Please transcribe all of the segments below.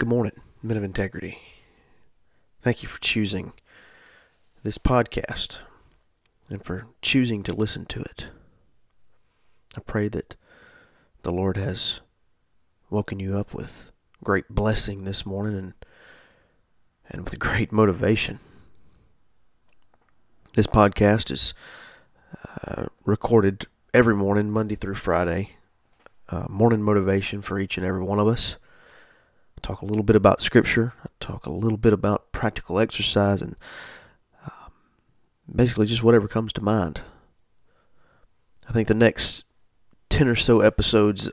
Good morning, men of integrity. Thank you for choosing this podcast and for choosing to listen to it. I pray that the Lord has woken you up with great blessing this morning and and with great motivation. This podcast is uh, recorded every morning, Monday through Friday. Uh, morning motivation for each and every one of us talk a little bit about scripture, talk a little bit about practical exercise, and um, basically just whatever comes to mind. I think the next 10 or so episodes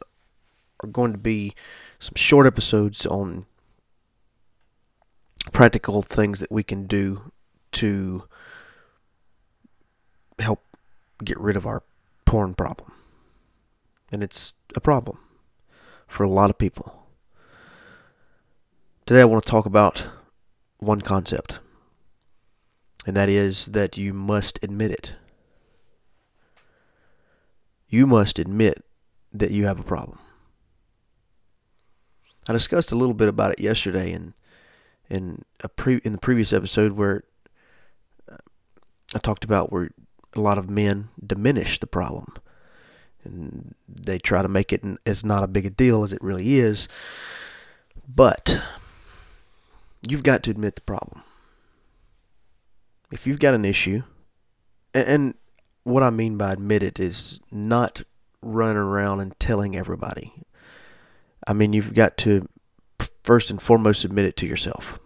are going to be some short episodes on practical things that we can do to help get rid of our porn problem. And it's a problem for a lot of people. Today I want to talk about one concept, and that is that you must admit it. You must admit that you have a problem. I discussed a little bit about it yesterday in in a pre in the previous episode where uh, I talked about where a lot of men diminish the problem and they try to make it as not a big a deal as it really is. But you've got to admit the problem. If you've got an issue, and, and what I mean by admit it is not running around and telling everybody. I mean, you've got to first and foremost admit it to yourself.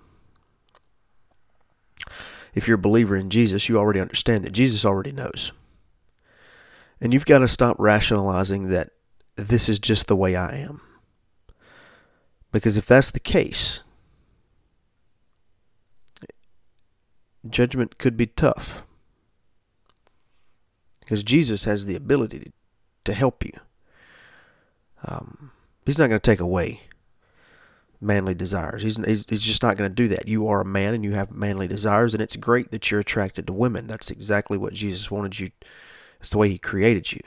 If you're a believer in Jesus, you already understand that Jesus already knows. And you've got to stop rationalizing that this is just the way I am. Because if that's the case, judgment could be tough. Because Jesus has the ability to help you. Um, he's not going to take away manly desires. He's, he's, he's just not going to do that. You are a man and you have manly desires, and it's great that you're attracted to women. That's exactly what Jesus wanted you. It's the way he created you.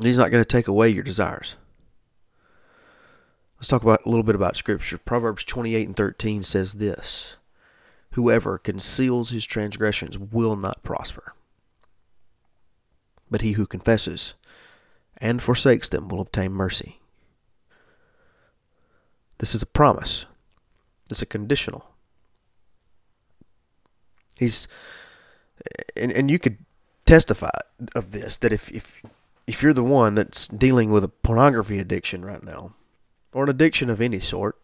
He's not going to take away your desires. Let's talk about a little bit about scripture. Proverbs 28 and 13 says this. Whoever conceals his transgressions will not prosper. But he who confesses and forsakes them will obtain mercy. This is a promise. Is a conditional. He's and, and you could testify of this that if, if if you're the one that's dealing with a pornography addiction right now, or an addiction of any sort,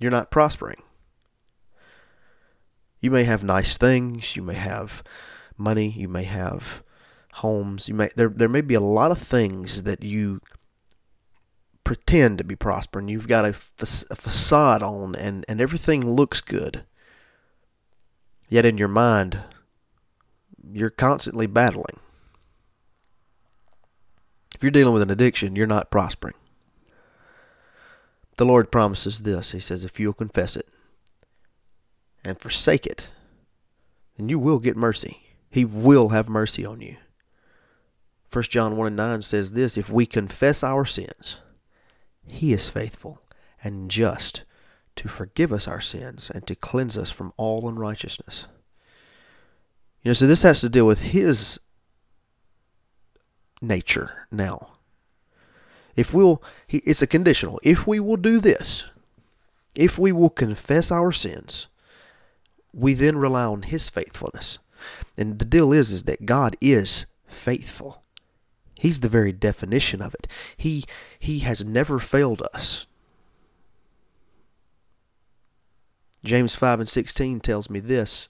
you're not prospering. You may have nice things, you may have money, you may have homes, you may there there may be a lot of things that you pretend to be prospering. You've got a, fa- a facade on and and everything looks good. Yet in your mind you're constantly battling. If you're dealing with an addiction, you're not prospering. The Lord promises this. He says, if you'll confess it, and forsake it, and you will get mercy. He will have mercy on you. 1 John 1 and 9 says this If we confess our sins, He is faithful and just to forgive us our sins and to cleanse us from all unrighteousness. You know, so this has to deal with His nature now. If we'll, it's a conditional. If we will do this, if we will confess our sins, we then rely on his faithfulness. And the deal is is that God is faithful. He's the very definition of it. He he has never failed us. James 5 and 16 tells me this.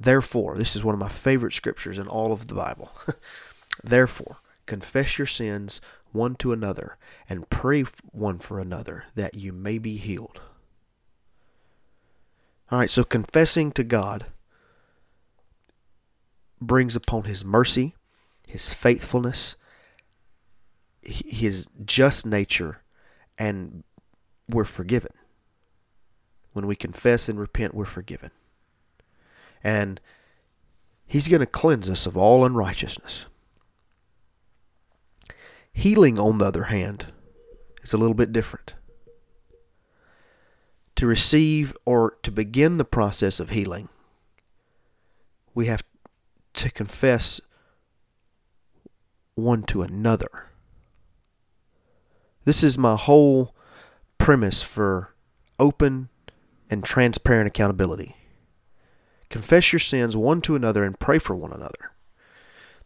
Therefore, this is one of my favorite scriptures in all of the Bible. Therefore, confess your sins one to another and pray one for another that you may be healed. All right, so confessing to God brings upon his mercy, his faithfulness, his just nature, and we're forgiven. When we confess and repent, we're forgiven. And he's going to cleanse us of all unrighteousness. Healing, on the other hand, is a little bit different. To receive or to begin the process of healing, we have to confess one to another. This is my whole premise for open and transparent accountability. Confess your sins one to another and pray for one another.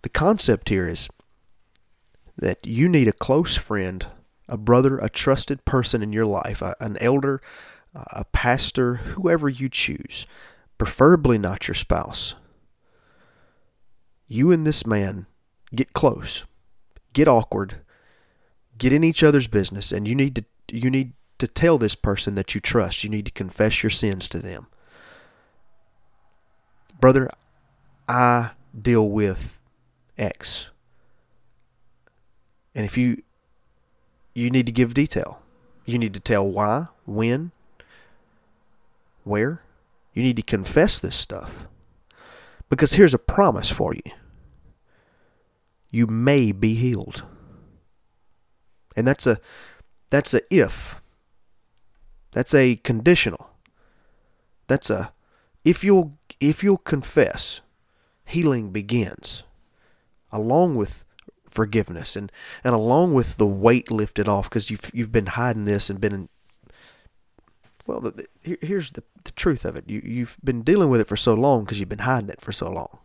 The concept here is that you need a close friend, a brother, a trusted person in your life, an elder, a pastor, whoever you choose, preferably not your spouse. You and this man get close, get awkward, get in each other's business, and you need to you need to tell this person that you trust. You need to confess your sins to them. Brother, I deal with X. And if you you need to give detail. You need to tell why, when, where. You need to confess this stuff. Because here's a promise for you. You may be healed. And that's a that's a if. That's a conditional. That's a if you'll if you'll confess, healing begins along with forgiveness and, and along with the weight lifted off because you've you've been hiding this and been in, well the, the, here's the, the truth of it. You you've been dealing with it for so long because you've been hiding it for so long.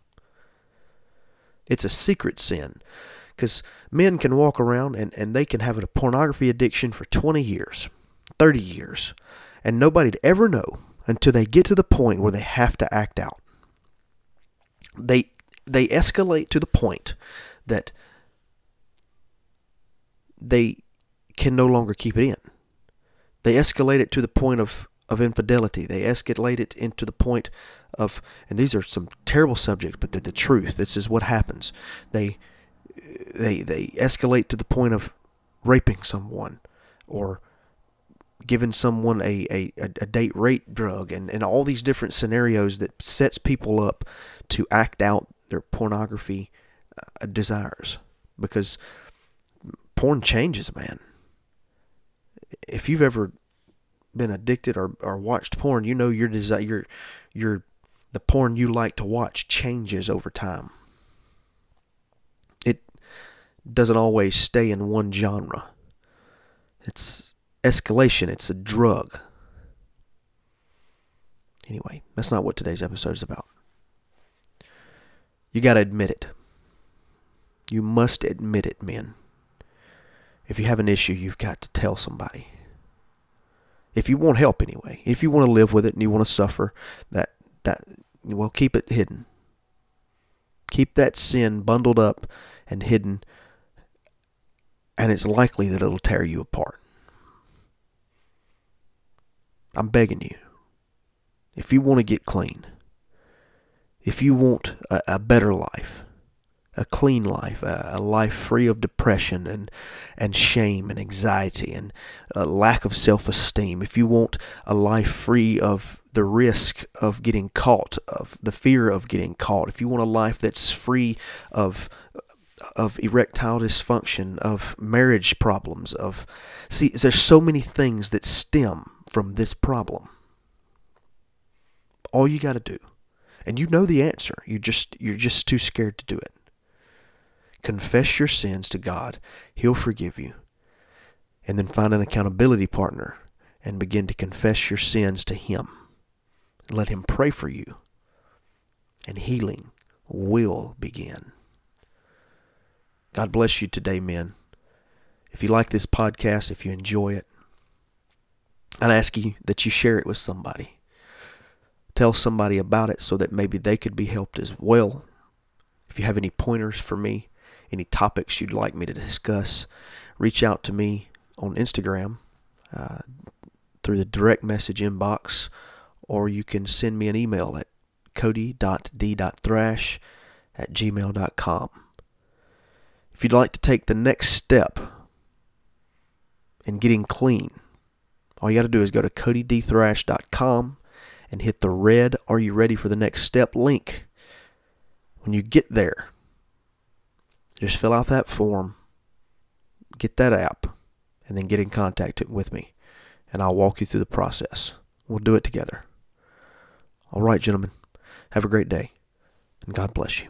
It's a secret sin because men can walk around and, and they can have a pornography addiction for 20 years 30 years and nobody'd ever know until they get to the point where they have to act out. They they escalate to the point that they can no longer keep it in. They escalate it to the point of, of infidelity. They escalate it into the point of, and these are some terrible subjects, but they're the truth. This is what happens. They, they, they escalate to the point of raping someone or giving someone a, a, a date rape drug and, and all these different scenarios that sets people up to act out their pornography uh, desires because porn changes a man. If you've ever been addicted or, or watched porn, you know your desire, your, your, the porn you like to watch changes over time. It doesn't always stay in one genre. It's escalation. It's a drug. Anyway, that's not what today's episode is about. You got to admit it. You must admit it, men. If you have an issue, you've got to tell somebody. If you want help anyway, if you want to live with it and you want to suffer, that that well, keep it hidden. Keep that sin bundled up and hidden, and it's likely that it'll tear you apart. I'm begging you. If you want to get clean, if you want a, a better life, a clean life, a, a, life free of depression and, and shame and anxiety and a lack of self esteem, if you want a life free of the risk of getting caught, of the fear of getting caught, if you want a life that's free of of erectile dysfunction, of marriage problems, of see, there's so many things that stem from this problem. All you got to do, and you know the answer, you just you're just too scared to do it confess your sins to God, He'll forgive you. And then find an accountability partner and begin to confess your sins to Him. Let Him pray for you. And healing will begin. God bless you today, men. If you like this podcast, if you enjoy it, I'd ask you that you share it with somebody. Tell somebody about it so that maybe they could be helped as well. If you have any pointers for me, any topics you'd like me to discuss, reach out to me on Instagram uh, through the direct message inbox, or you can send me an email at cody.d.thrash at gmail.com. If you'd like to take the next step in getting clean, all you got to do is go to codydthrash.com and hit the red Are You Ready for the Next Step link. When you get there, just fill out that form, get that app, and then get in contact with me, and I'll walk you through the process. We'll do it together. All right, gentlemen. Have a great day, and God bless you.